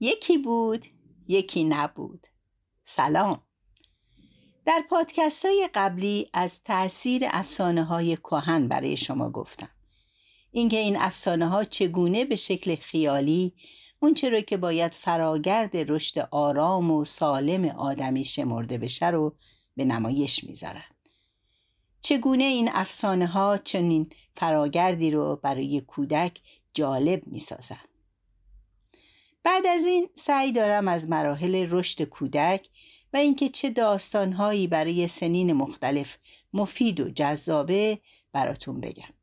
یکی بود یکی نبود. سلام. در پادکست های قبلی از تأثیر افسانه های کهن برای شما گفتم. اینکه این افسانه ها چگونه به شکل خیالی اونچه رو که باید فراگرد رشد آرام و سالم آدمی شمرده بشه رو به نمایش می‌ذارن. چگونه این افسانه ها چنین فراگردی رو برای کودک جالب می‌سازن؟ بعد از این سعی دارم از مراحل رشد کودک و اینکه چه داستانهایی برای سنین مختلف مفید و جذابه براتون بگم.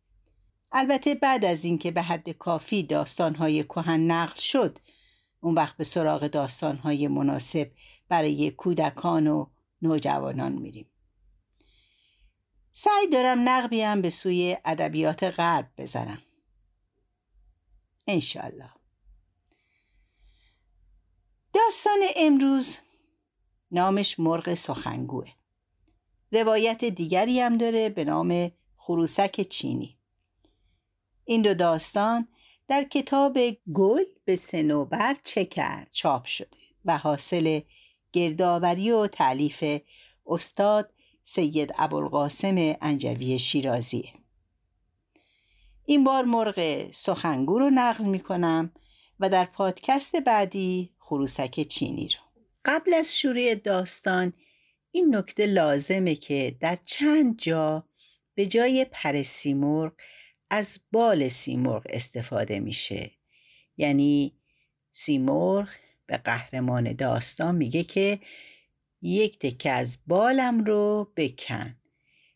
البته بعد از اینکه به حد کافی داستانهای کهن نقل شد اون وقت به سراغ داستانهای مناسب برای کودکان و نوجوانان میریم. سعی دارم نقبیم به سوی ادبیات غرب بزنم. انشالله داستان امروز نامش مرغ سخنگوه. روایت دیگری هم داره به نام خروسک چینی. این دو داستان در کتاب گل به سنوبر چه کرد چاپ شده و حاصل گردآوری و تعلیف استاد سید ابوالقاسم انجوی شیرازیه. این بار مرغ سخنگو رو نقل می کنم و در پادکست بعدی خروسک چینی رو. قبل از شروع داستان این نکته لازمه که در چند جا به جای پر سیمرغ از بال سیمرغ استفاده میشه. یعنی سیمرغ به قهرمان داستان میگه که یک تکه از بالم رو بکن.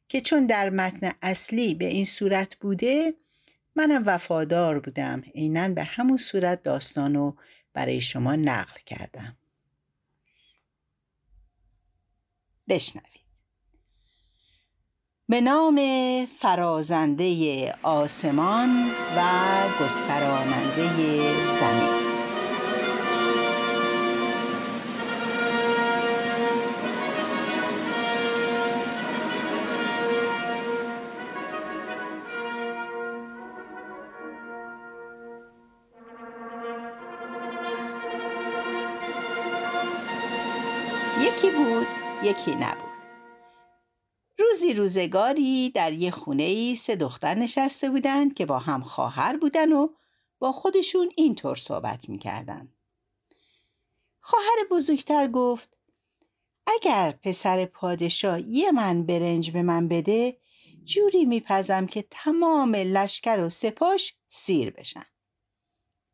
که چون در متن اصلی به این صورت بوده منم وفادار بودم. عینا به همون صورت داستان رو برای شما نقل کردم. بشنوید. به نام فرازنده آسمان و گستراننده زمین. یکی بود یکی نبود. روزی روزگاری در یه خونه ای سه دختر نشسته بودن که با هم خواهر بودن و با خودشون اینطور صحبت می‌کردن. خواهر بزرگتر گفت اگر پسر پادشاه یه من برنج به من بده جوری میپزم که تمام لشکر و سپاش سیر بشن.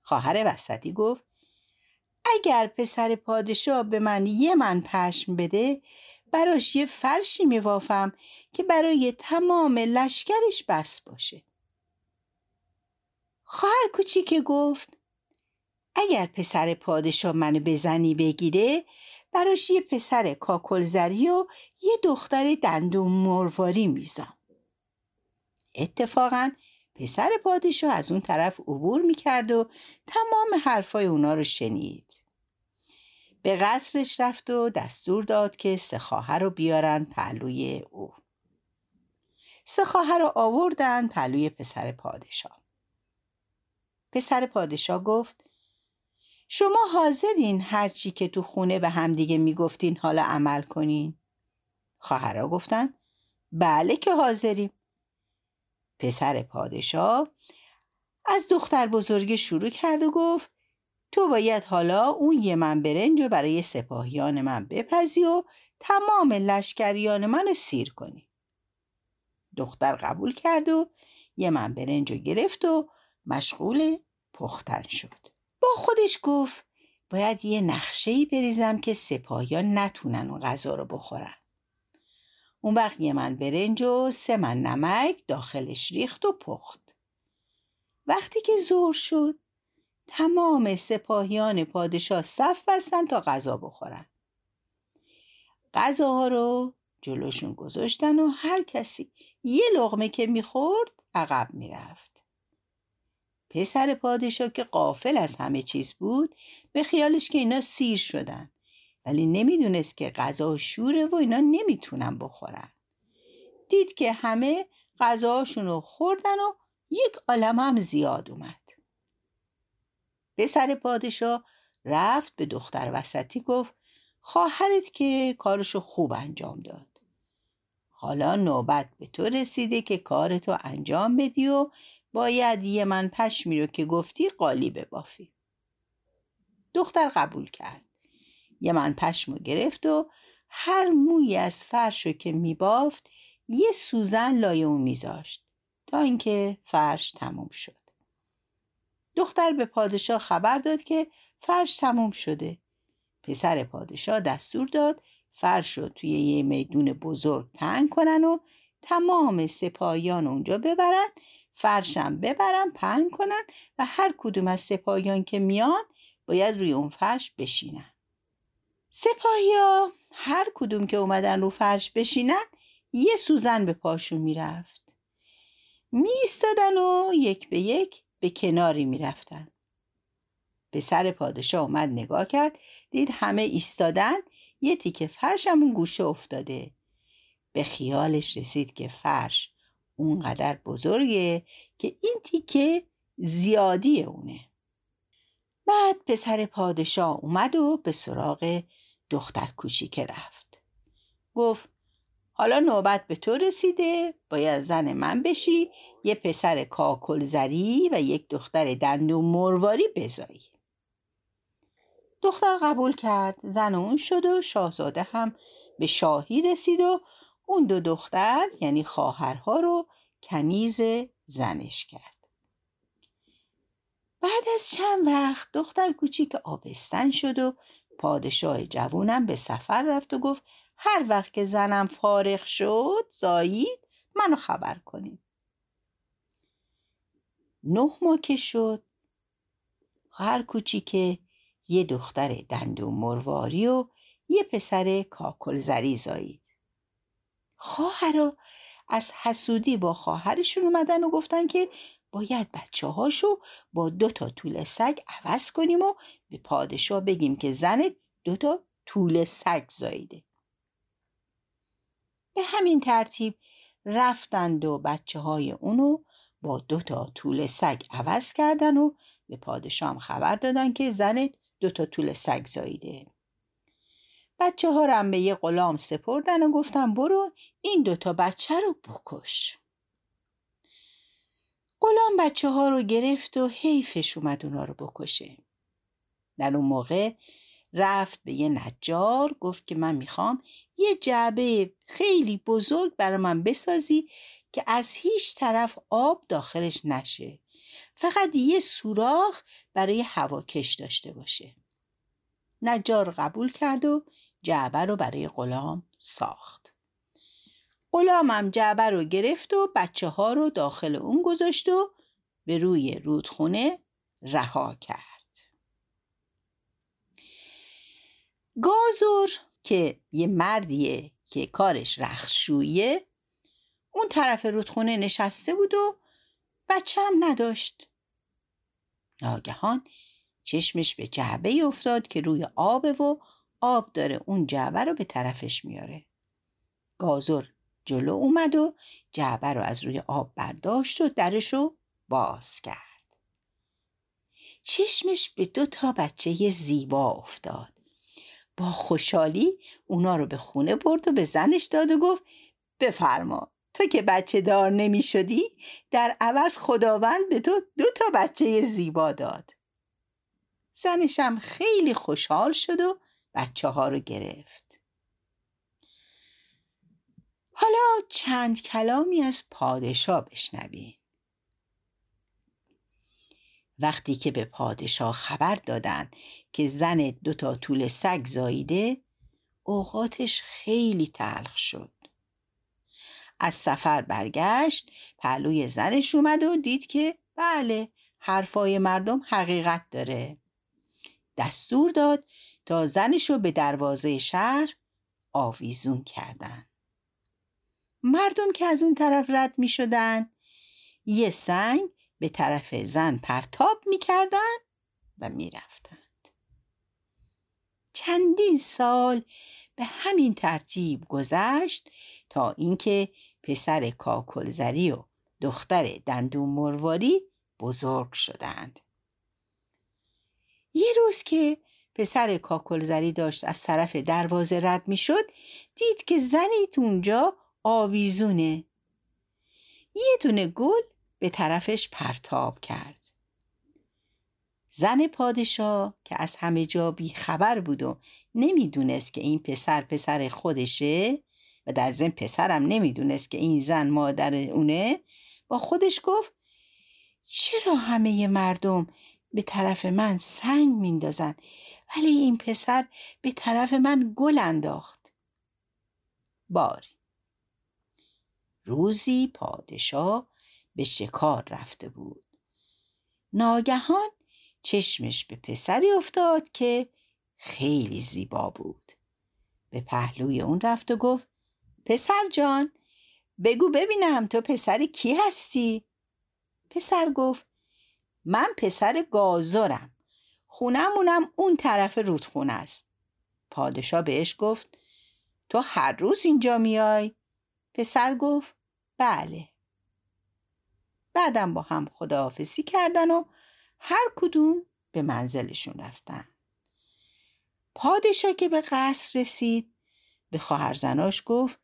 خواهر وسطی گفت اگر پسر پادشاه به من یه من پشم بده براش یه فرشی میوافم که برای تمام لشکرش بس باشه. خواهر کوچیک گفت اگر پسر پادشاه منو به زنی بگیره براش یه پسر کاکلزری و یه دختر دندون مرواری میزام. اتفاقا پسر پادشاه از اون طرف عبور می‌کرد و تمام حرفای اونا رو شنید. به قصرش رفت و دستور داد که سه رو بیارن پهلوی او. سه خواهر رو آوردن پهلوی پسر پادشاه. پسر پادشاه گفت شما حاضرین هرچی که تو خونه به همدیگه می‌گفتین حالا عمل کنین؟ خواهرها گفتن بله که حاضریم. پسر پادشاه از دختر بزرگ شروع کرد و گفت تو باید حالا اون یه من برنج رو برای سپاهیان من بپزی و تمام لشکریان منو سیر کنی. دختر قبول کرد و یه من برنج رو گرفت و مشغول پختن شد. با خودش گفت باید یه نقشه بریزم که سپاهیان نتونن اون غذا رو بخورن. اون وقت یه من برنج و سه من نمک داخلش ریخت و پخت. وقتی که زور شد تمام سپاهیان پادشاه صف بستن تا غذا بخورن. غذاها رو جلوشون گذاشتن و هر کسی یه لغمه که می‌خورد عقب می‌رفت. پسر پادشاه که قافل از همه چیز بود به خیالش که اینا سیر شدن. ولی نمی‌دونست که غذا شوره و اینا نمی‌تونن بخورن. دید که همه غذاهاشون رو خوردن و یک عالم هم زیاد اومد. پسر پادشاه رفت به دختر وسطی گفت خواهرت که کارشو خوب انجام داد. حالا نوبت به تو رسیده که کارتو انجام بدی و باید یه من پشمی رو که گفتی قالی ببافی. دختر قبول کرد. یه من پشم گرفت و هر موی از فرش رو که میبافت یه سوزن لایه اون میذاشت تا اینکه فرش تموم شد. دختر به پادشاه خبر داد که فرش تموم شده. پسر پادشاه دستور داد فرش رو توی یه میدون بزرگ پهن کنن و تمام سپاهیان اونجا ببرن فرشم ببرن پهن کنن و هر کدوم از سپاهیان که میان باید روی اون فرش بشینن. سپاهیا هر کدوم که اومدن رو فرش بشینن یه سوزن به پاشون می‌رفت. میستادن و یک به یک به کناری می‌رفتن. به سر پادشاه اومد نگاه کرد دید همه ایستادن یه تیکه فرش اون گوشه افتاده. به خیالش رسید که فرش اونقدر بزرگه که این تیکه زیادی اونه. بعد پسر پادشاه اومد و به سراغ دختر کوچیکه رفت. گفت حالا نوبت به تو رسیده باید زن من بشی یه پسر کاکل زری و یک دختر دندون مرواری بزایی دختر قبول کرد زن اون شد و شاهزاده هم به شاهی رسید و اون دو دختر یعنی خواهرها رو کنیز زنش کرد. بعد از چند وقت دختر کوچیک آبستن شد و پادشاه جوونم به سفر رفت و گفت هر وقت که زنم فارغ شد زایید منو خبر کنیم نه ماه که شد هر کوچیکه یه دختر دندون مرواری و یه پسر کاکل زایید. خواهرا از حسودی با خواهرشون اومدن و گفتن که باید بچه هاشو با دو تا طول سگ عوض کنیم و به پادشاه بگیم که زن دو تا طول سگ زاییده. به همین ترتیب رفتند و بچه های اونو با دو تا طول سگ عوض کردن و به پادشاه خبر دادن که زن دو تا طول سگ زاییده. بچه ها رم به یه غلام سپردن و گفتن برو این دوتا بچه رو بکش. غلام بچه ها رو گرفت و حیفش اومد اونا رو بکشه. در اون موقع رفت به یه نجار گفت که من می‌خوام یه جعبه خیلی بزرگ برای من بسازی که از هیچ طرف آب داخلش نشه. فقط یه سوراخ برای هواکش داشته باشه. نجار قبول کرد و جعبه رو برای غلام ساخت. غلامم جعبه رو گرفت و بچه ها رو داخل اون گذاشت و به روی رودخونه رها کرد. گازور که یه مردیه که کارش رخشویه اون طرف رودخونه نشسته بود و بچه هم نداشت. ناگهان چشمش به جعبه افتاد که روی آبه و آب داره اون جعبه رو به طرفش میاره. گازر جلو اومد و جعبه رو از روی آب برداشت و درش رو باز کرد. چشمش به دو تا بچه زیبا افتاد. با خوشحالی اونا رو به خونه برد و به زنش داد و گفت بفرما تو که بچه دار نمی شدی در عوض خداوند به تو دو تا بچه زیبا داد. زنشم خیلی خوشحال شد و بچه ها رو گرفت. حالا چند کلامی از پادشاه بشنویم. وقتی که به پادشاه خبر دادن که زن دوتا طول سگ زاییده اوقاتش خیلی تلخ شد. از سفر برگشت پهلوی زنش اومد و دید که بله حرفای مردم حقیقت داره. دستور داد تا زنش رو به دروازه شهر آویزون کردن. مردم که از اون طرف رد می شدن یه سنگ به طرف زن پرتاب می‌کردند و می‌رفتند. چندین سال به همین ترتیب گذشت تا اینکه پسر کاکلزری و دختر دندون مرواری بزرگ شدند. یه روز که پسر کاکلزری داشت از طرف دروازه رد می شد دید که زنی اونجا آویزونه. یه دونه گل به طرفش پرتاب کرد. زن پادشاه که از همه جا بی خبر بود و نمی‌دونست که این پسر پسر خودشه و در ضمن پسرم نمی‌دونست که این زن مادر اونه با خودش گفت چرا همه مردم به طرف من سنگ میندازن ولی این پسر به طرف من گل انداخت؟ باری. روزی پادشاه به شکار رفته بود ناگهان چشمش به پسری افتاد که خیلی زیبا بود به پهلوی اون رفت و گفت پسر جان بگو ببینم تو پسر کی هستی؟ پسر گفت من پسر گازارم خونمونم اون طرف رودخونه است پادشاه بهش گفت تو هر روز اینجا میای؟ پسر گفت بله. بعدم با هم خداحافظی کردن و هر کدوم به منزلشون رفتن. پادشاه که به قصر رسید به خواهرزناش گفت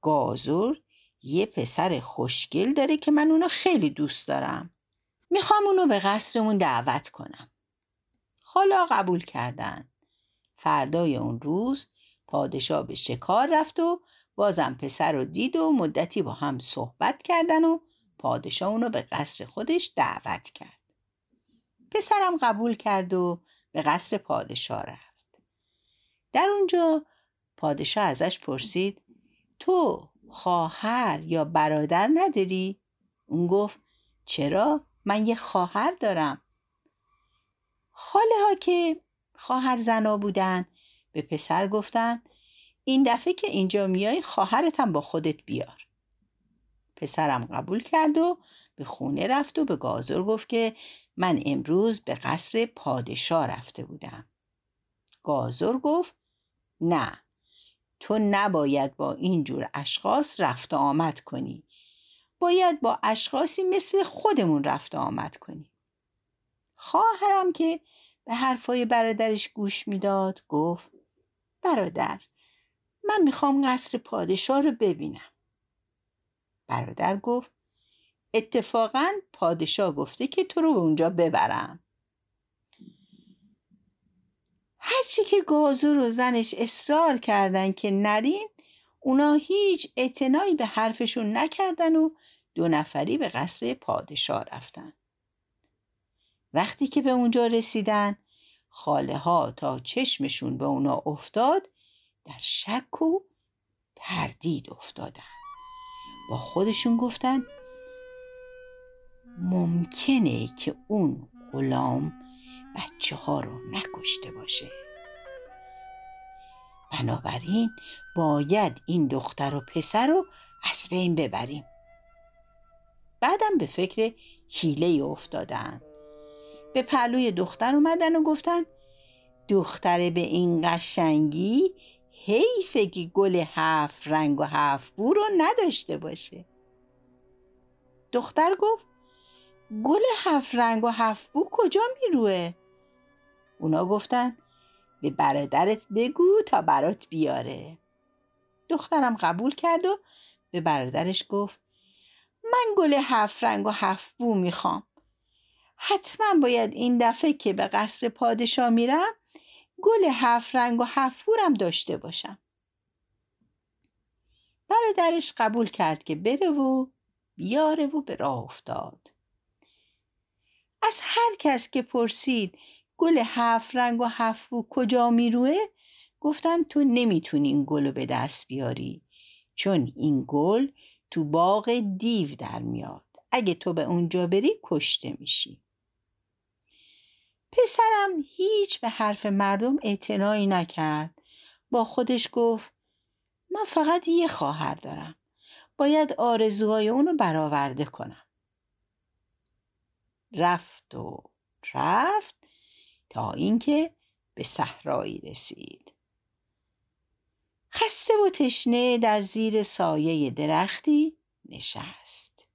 گازور یه پسر خوشگل داره که من اونو خیلی دوست دارم. می‌خوام اونو به قصرمون دعوت کنم. حالا قبول کردن. فردای اون روز پادشاه به شکار رفت و بازم پسر رو دید و مدتی با هم صحبت کردن و پادشاه اونو به قصر خودش دعوت کرد پسرم قبول کرد و به قصر پادشاه رفت در اونجا پادشاه ازش پرسید تو خواهر یا برادر نداری؟ اون گفت چرا؟ من یه خواهر دارم خاله ها که خواهر زنا بودن به پسر گفتن این دفعه که اینجا میای خواهرتم با خودت بیار. پسرم قبول کرد و به خونه رفت و به گازر گفت که من امروز به قصر پادشاه رفته بودم. گازر گفت نه تو نباید با اینجور اشخاص رفت آمد کنی. باید با اشخاصی مثل خودمون رفت آمد کنی. خواهرم که به حرفای برادرش گوش می‌داد گفت برادر من می‌خوام قصر پادشاه رو ببینم. برادر گفت اتفاقا پادشاه گفته که تو رو به اونجا ببرم. هرچی که گازور و زنش اصرار کردن که نرین اونا هیچ اعتنایی به حرفشون نکردن و دو نفری به قصر پادشاه رفتن. وقتی که به اونجا رسیدن خاله ها تا چشمشون به اونا افتاد در شک و تردید افتادن. با خودشون گفتن ممکنه که اون غلام بچه ها رو نکشته باشه. بنابراین باید این دختر و پسر رو از بین ببریم. بعدم به فکر حیله افتادن. به پهلوی دختر اومدن و گفتن دختر به این قشنگی حیفه که گل هفت رنگ و هفت بو رو نداشته باشه. دختر گفت گل هفت رنگ و هفت بو کجا می‌روه؟ اونا گفتن به برادرت بگو تا برات بیاره. دخترم قبول کرد و به برادرش گفت من گل هفت رنگ و هفت بو می‌خوام. حتما باید این دفعه که به قصر پادشاه میرم گل هفت رنگ و هفت بورم داشته باشم. برادرش قبول کرد که بره و بیاره و به راه افتاد. از هر کس که پرسید گل هفت رنگ و هفت بو کجا می‌روه گفتن تو نمی‌تونی این گل رو به دست بیاری چون این گل تو باغ دیو در میاد. اگه تو به اونجا بری کشته میشی. پسرم هیچ به حرف مردم اعتنایی نکرد. با خودش گفت من فقط یه خواهر دارم. باید آرزوهای اونو برآورده کنم. رفت و رفت تا اینکه به صحرایی رسید. خسته و تشنه در زیر سایه درختی نشست.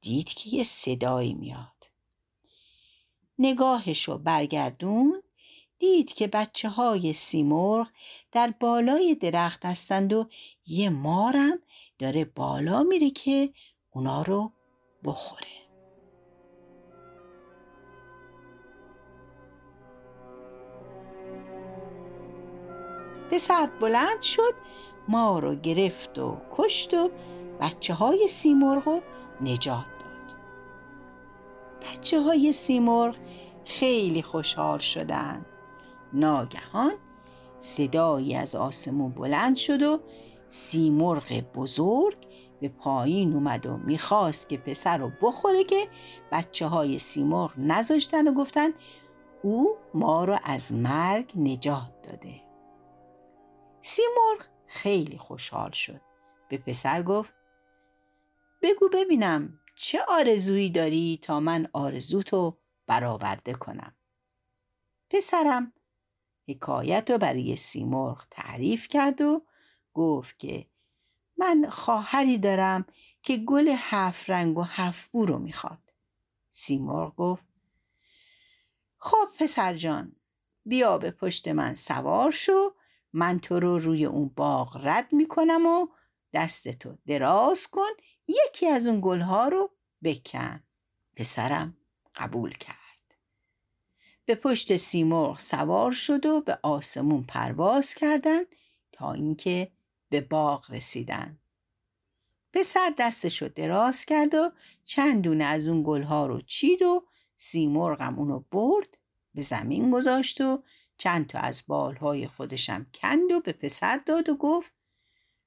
دید که یه صدایی میاد. نگاهشو برگردون. دید که بچه های سیمرغ در بالای درخت هستند و یه مارم داره بالا میره که اونا رو بخوره. پسر بلند شد ما رو گرفت و کشت و بچه های سیمرغ رو نجات بچه های سیمرغ خیلی خوشحال شدند ناگهان صدایی از آسمون بلند شد و سیمرغ بزرگ به پایین اومد و می‌خواست که پسر رو بخوره که بچه های سیمرغ نذاشتن و گفتن او ما رو از مرگ نجات داده. سیمرغ خیلی خوشحال شد. به پسر گفت بگو ببینم چه آرزویی داری تا من آرزوتو برآورده کنم؟ پسرم حکایت رو برای سیمرغ تعریف کرد و گفت که من خواهری دارم که گل هفت رنگ و هفت بو رو می‌خواد. سیمرغ گفت خب پسر جان بیا به پشت من سوار شو من تو رو روی اون باغ رد می‌کنم و دستتو دراز کن یکی از اون گلها رو بکن پسرم قبول کرد. به پشت سیمرغ سوار شد و به آسمون پرواز کردند تا اینکه به باغ رسیدن پسر دستشو دراز کرد و چند دونه از اون گلها رو چید و سیمرغم اونو برد به زمین گذاشت و چند تا از بالهای خودشم کند و به پسر داد و گفت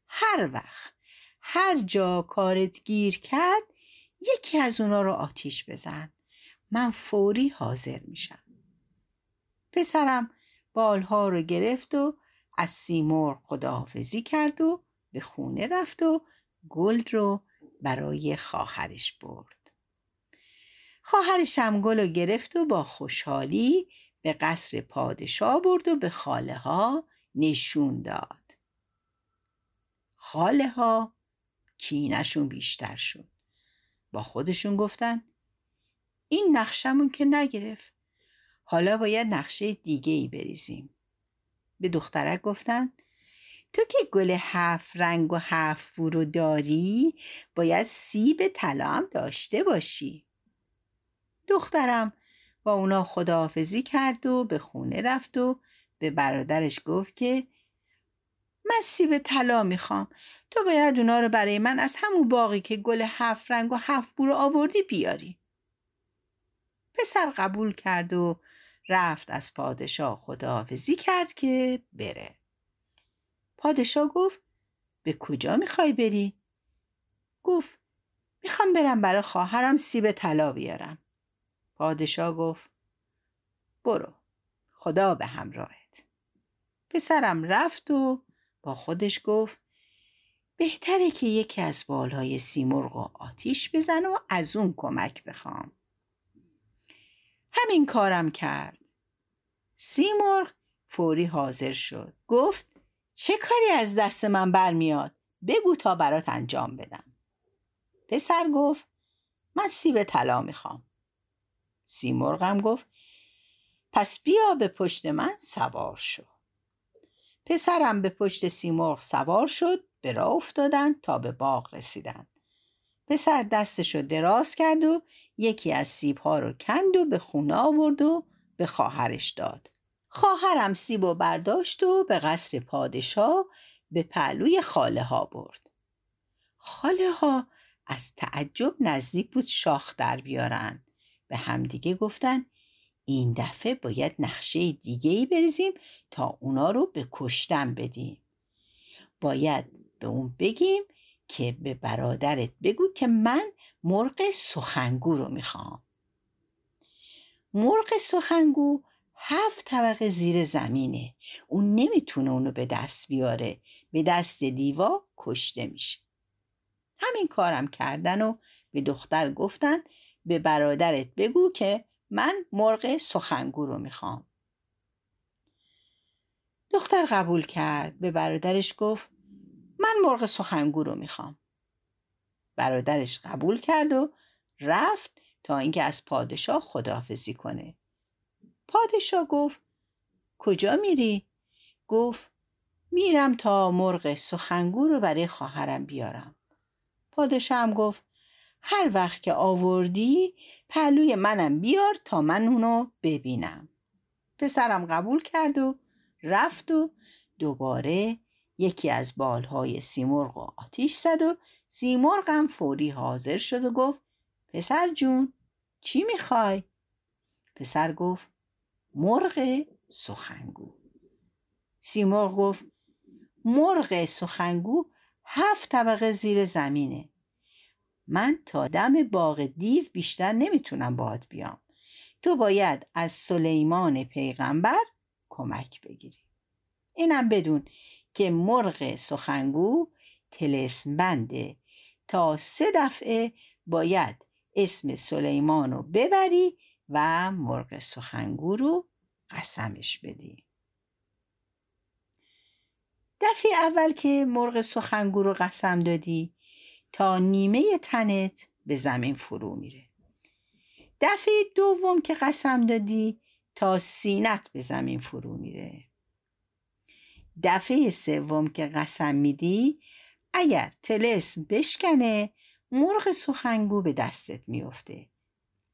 هر وقت هر جا کارت گیر کرد یکی از اونا رو آتیش بزن. من فوری حاضر میشم. پسرم بالها رو گرفت و از سیمرغ خداحافظی کرد و به خونه رفت و گل رو برای خواهرش برد. خواهرش هم گل رو گرفت و با خوشحالی به قصر پادشاه برد و به خاله ها نشون داد. خاله ها کینشون بیشتر شد. با خودشون گفتن این نقشمون که نگرفت. حالا باید نقشه دیگه ای بریزیم. به دخترک گفتن تو که گل هفت رنگ و هفت بو رو داری باید سیب طلا هم داشته باشی. دخترم با اونا خداحافظی کرد و به خونه رفت و به برادرش گفت که من سیب طلا می‌خوام. تو باید اونا رو برای من از همون باقی که گل هفت رنگ و هفت بو رو آوردی بیاری. پسر قبول کرد و رفت از پادشاه خداحافظی کرد که بره. پادشاه گفت به کجا می‌خوای بری؟ گفت می‌خوام برم برای خواهرم سیب طلا بیارم. پادشاه گفت برو خدا به همراهت. پسرم رفت و با خودش گفت بهتره که یکی از بالهای سیمرغ آتیش بزن و از اون کمک بخوام. همین کارم کرد. سیمرغ فوری حاضر شد. گفت چه کاری از دست من برمیاد؟ بگو تا برات انجام بدم. پسر گفت من سیب طلا می‌خوام. سیمرغم گفت پس بیا به پشت من سوار شو. پسرم به پشت سیمرغ سوار شد به راه افتادند تا به باغ رسیدند پسر دستشو دراز کرد و یکی از سیبها رو کند و به خونه آورد و به خواهرش داد. خواهرم سیب و برداشت و به قصر پادشاه به پهلوی خاله ها برد. خاله ها از تعجب نزدیک بود شاخ در بیارن. به همدیگه گفتن این دفعه باید نقشه دیگه ای بریزیم تا اونا رو به کشتن بدیم. باید به اون بگیم که به برادرت بگو که من مرغ سخنگو رو می‌خوام. مرغ سخنگو هفت طبقه زیر زمینه. اون نمی‌تونه اونو به دست بیاره. به دست دیوا کشته میشه. همین کارم کردن و به دختر گفتن به برادرت بگو که من مرغ سخنگو رو می‌خوام. دختر قبول کرد. به برادرش گفت من مرغ سخنگو رو می‌خوام. برادرش قبول کرد و رفت تا اینکه از پادشاه خداحافظی کنه. پادشاه گفت کجا میری؟ گفت میرم تا مرغ سخنگو رو برای خواهرم بیارم. پادشاهم گفت هر وقت که آوردی پهلوی منم بیار تا من اونو ببینم. پسرم قبول کرد و رفت و دوباره یکی از بالهای سیمرغ و آتیش زد و سیمرغم فوری حاضر شد و گفت پسر جون چی می‌خوای؟ پسر گفت مرغ سخنگو. سیمرغ گفت مرغ سخنگو هفت طبقه زیر زمینه. من تا دم باغ دیو بیشتر نمی‌تونم باد بیام. تو باید از سلیمان پیغمبر کمک بگیری. اینم بدون که مرغ سخنگو تلسم بنده تا سه دفعه باید اسم سلیمان رو ببری و مرغ سخنگو رو قسمش بدی. دفعه اول که مرغ سخنگو رو قسم دادی تا نیمه تنت به زمین فرو میره. دفعه دوم که قسم دادی تا سینت به زمین فرو میره. دفعه سوم که قسم میدی اگر تلسم بشکنه مرغ سخنگو به دستت میفته.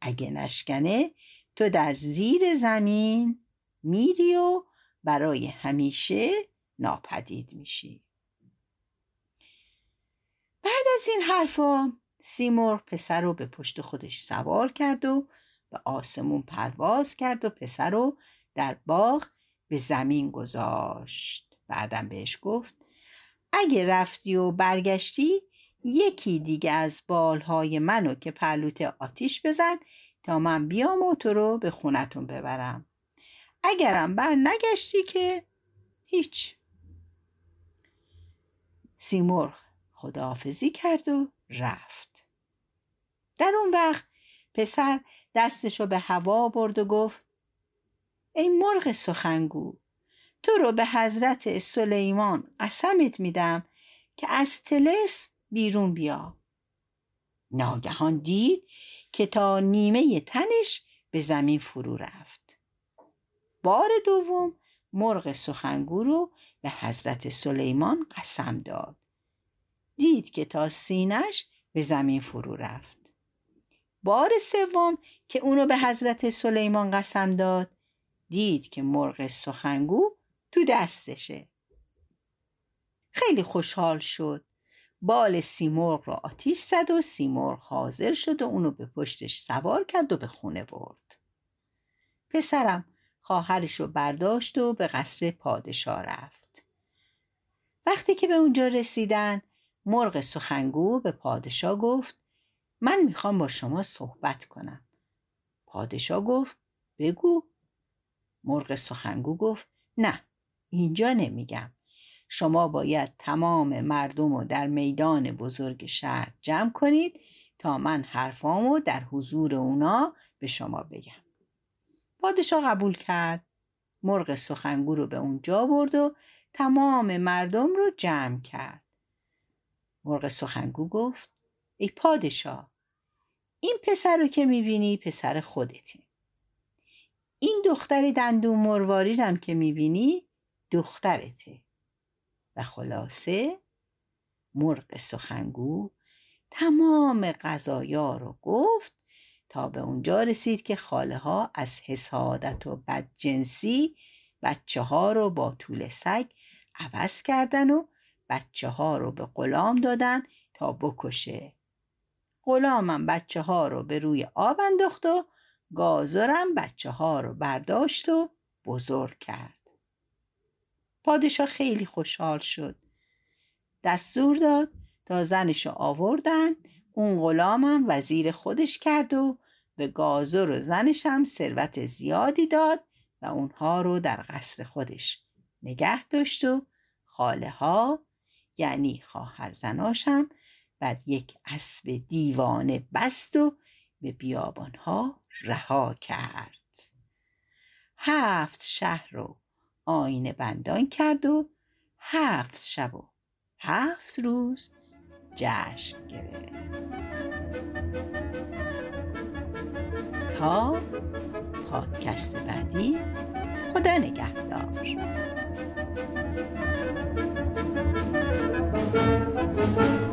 اگه نشکنه تو در زیر زمین میری و برای همیشه ناپدید میشی. بعد از این حرفا سیمرغ پسر رو به پشت خودش سوار کرد و به آسمون پرواز کرد و پسر رو در باغ به زمین گذاشت. بعدم بهش گفت اگه رفتی و برگشتی یکی دیگه از بالهای منو که پلوت آتیش بزن تا من بیام و تو رو به خونتون ببرم. اگرم بر نگشتی که هیچ. سیمرغ خداحافظی کرد و رفت. در اون وقت پسر دستشو به هوا برد و گفت ای مرغ سخنگو تو رو به حضرت سلیمان قسمت میدم که از تلس بیرون بیا. ناگهان دید که تا نیمه تنش به زمین فرو رفت. بار دوم مرغ سخنگو رو به حضرت سلیمان قسم داد. دید که تا سینش به زمین فرو رفت. بار سوم که اونو به حضرت سلیمان قسم داد دید که مرغ سخنگو تو دستشه. خیلی خوشحال شد. بال سیمرغ را آتیش زد و سیمرغ حاضر شد و اونو به پشتش سوار کرد و به خونه برد. پسرم خواهرش رو برداشت و به قصر پادشاه رفت. وقتی که به اونجا رسیدن مرغ سخنگو به پادشاه گفت من می‌خوام با شما صحبت کنم. پادشاه گفت بگو. مرغ سخنگو گفت نه اینجا نمیگم. شما باید تمام مردم رو در میدان بزرگ شهر جمع کنید تا من حرفامو در حضور اونا به شما بگم. پادشاه قبول کرد. مرغ سخنگو رو به اونجا برد و تمام مردم رو جمع کرد. مرغ سخنگو گفت ای پادشاه این پسر رو که می‌بینی پسر خودتی. این دختر دندون مرواری هم که می‌بینی دخترته. و خلاصه مرغ سخنگو تمام غذایا رو گفت تا به اونجا رسید که خاله ها از حسادت و بدجنسی بچه ها رو با طول سگ عوض کردن و بچه ها رو به غلام دادن تا بکشه. غلامم بچه ها رو به روی آب انداخت و گازرم بچه ها رو برداشت و بزرگ کرد. پادشاه خیلی خوشحال شد. دستور داد تا زنش آوردن اون غلامم وزیر خودش کرد و به گازر و زنشم ثروت زیادی داد و اونها رو در قصر خودش نگه داشت و خاله ها یعنی خواهر زناشم بر یک اسب دیوانه بست و به بیابانها رها کرد. هفت شهر رو آینه بندان کرد و هفت شب و هفت روز جشن گرفت. تا پادکست بعدی خدا نگهدار. Thank you.